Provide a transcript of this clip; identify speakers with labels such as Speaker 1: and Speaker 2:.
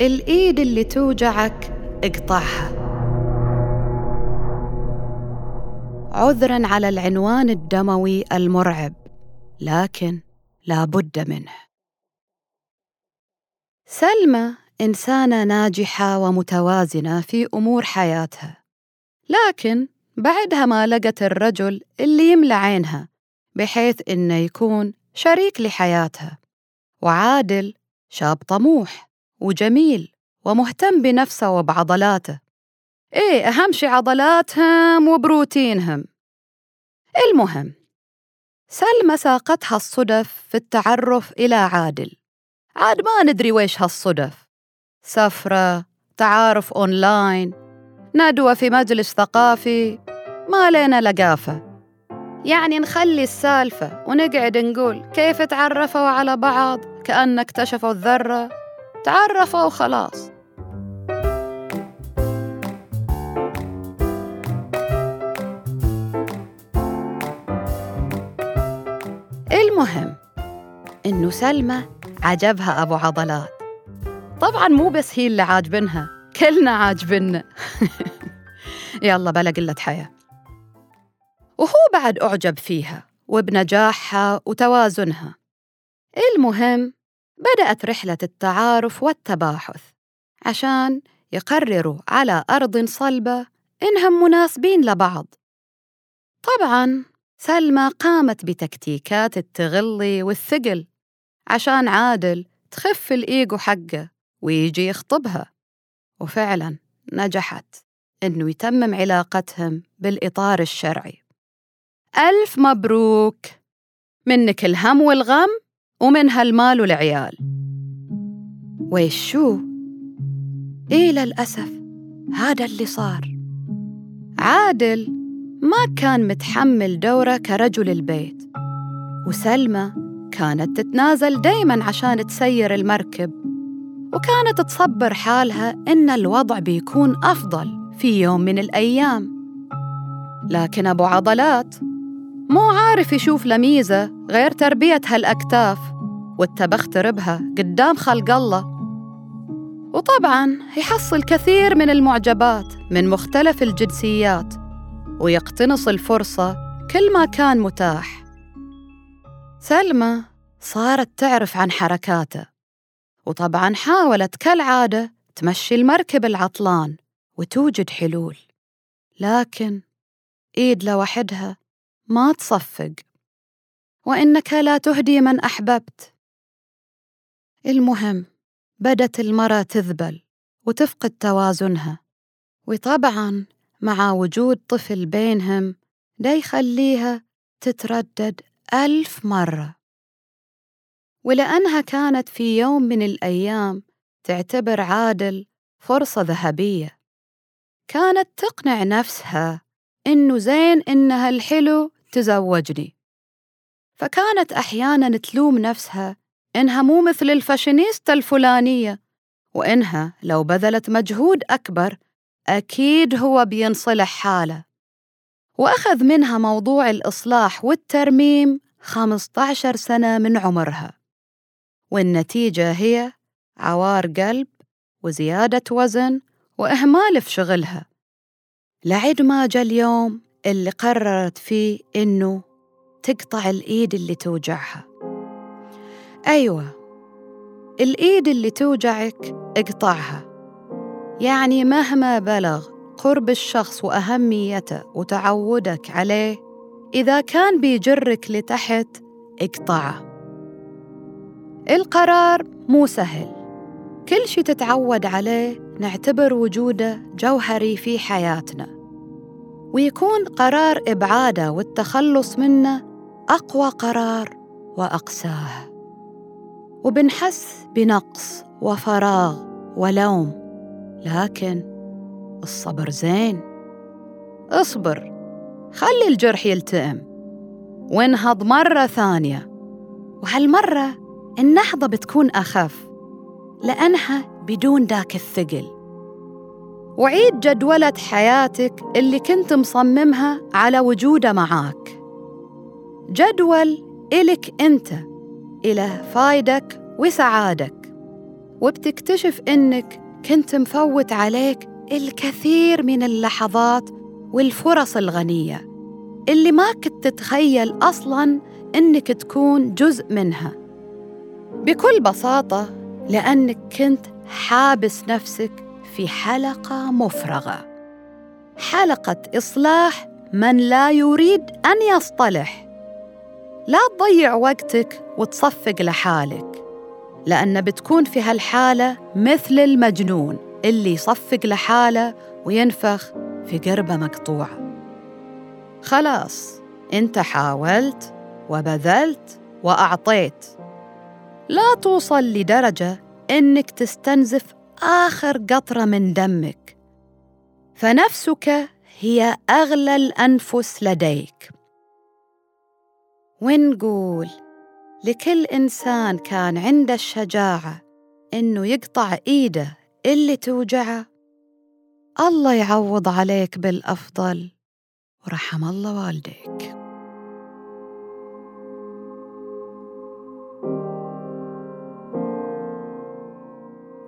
Speaker 1: الإيد اللي توجعك اقطعها. عذرا على العنوان الدموي المرعب لكن لا بد منه. سلمى إنسانة ناجحة ومتوازنة في أمور حياتها لكن بعدها ما لقت الرجل اللي يملى عينها بحيث إنه يكون شريك لحياتها وعادل شاب طموح. وجميل ومهتم بنفسه وبعضلاته. إيه أهم شي عضلاتهم وبروتينهم. المهم سلمى ساقتها الصدف في التعرف إلى عادل. عاد ما ندري ويش هالصدف. سفرة تعارف أونلاين ندوة في مجلس ثقافي ما لنا لقافة. يعني نخلي السالفة ونقعد نقول كيف تعرفوا على بعض كأن اكتشفوا الذرة؟ تعرفوا وخلاص. المهم إنه سلمى عجبها أبو عضلات. طبعا مو بس هي اللي عاجبنها كلنا عاجبنا يلا بلا قلة حياة. وهو بعد أعجب فيها وبنجاحها وتوازنها. المهم بدأت رحلة التعارف والتباحث عشان يقرروا على أرض صلبة إنهم مناسبين لبعض. طبعاً سلمى قامت بتكتيكات التغلي والثقل عشان عادل تخف الإيجو حقه ويجي يخطبها وفعلا نجحت إنه يتمم علاقتهم بالإطار الشرعي. ألف مبروك! منك الهم والغم! ومنها المال والعيال. ويش شو؟ إيه للأسف هذا اللي صار. عادل ما كان متحمل دوره كرجل البيت وسلمى كانت تتنازل دايما عشان تسير المركب وكانت تصبر حالها إن الوضع بيكون أفضل في يوم من الأيام. لكن أبو عضلات مو عارف يشوف لميزة غير تربية هالأكتاف والتبخت ربها قدام خلق الله. وطبعا يحصل كثير من المعجبات من مختلف الجنسيات ويقتنص الفرصة كل ما كان متاح. سلمى صارت تعرف عن حركاته وطبعا حاولت كالعادة تمشي المركب العطلان وتوجد حلول. لكن إيد لوحدها ما تصفق. وإنك لا تهدي من أحببت. المهم بدت المرأة تذبل وتفقد توازنها وطبعا مع وجود طفل بينهم ده يخليها تتردد ألف مرة. ولأنها كانت في يوم من الأيام تعتبر عادل فرصة ذهبية. كانت تقنع نفسها إنه زين إنها الحلو تزوجني. فكانت أحياناً تلوم نفسها إنها مو مثل الفاشينيستا الفلانية وإنها لو بذلت مجهود أكبر أكيد هو بينصلح حاله. وأخذ منها موضوع الإصلاح والترميم 15 سنة من عمرها. والنتيجة هي عوار قلب وزيادة وزن وإهمال في شغلها. لعد ما جاء اليوم اللي قررت فيه إنه تقطع الإيد اللي توجعها. أيوة الإيد اللي توجعك اقطعها. يعني مهما بلغ قرب الشخص وأهميته وتعودك عليه إذا كان بيجرك لتحت اقطعه. القرار مو سهل. كل شي تتعود عليه نعتبر وجوده جوهري في حياتنا. ويكون قرار إبعاده والتخلص منه أقوى قرار وأقساه. وبنحس بنقص وفراغ ولوم لكن الصبر زين. اصبر خلي الجرح يلتئم. وانهض مرة ثانية. وهالمرة النهضة بتكون أخف لأنها بدون ذاك الثقل. وعيد جدولة حياتك اللي كنت مصممها على وجوده معاك. جدول إلك أنت إلى فايدك وسعادك. وبتكتشف إنك كنت مفوت عليك الكثير من اللحظات والفرص الغنية اللي ما كنت تتخيل أصلاً إنك تكون جزء منها. بكل بساطة لأنك كنت حابس نفسك في حلقة مفرغة. حلقة إصلاح من لا يريد أن يصطلح. لا تضيع وقتك وتصفق لحالك لأن بتكون في هالحالة مثل المجنون اللي يصفق لحاله وينفخ في قربة مقطوعة. خلاص أنت حاولت وبذلت وأعطيت. لا توصل لدرجة إنك تستنزف آخر قطرة من دمك. فنفسك هي أغلى الأنفس لديك. ونقول لكل إنسان كان عنده الشجاعة إنه يقطع إيده اللي توجعه. الله يعوض عليك بالأفضل. ورحم الله والديك.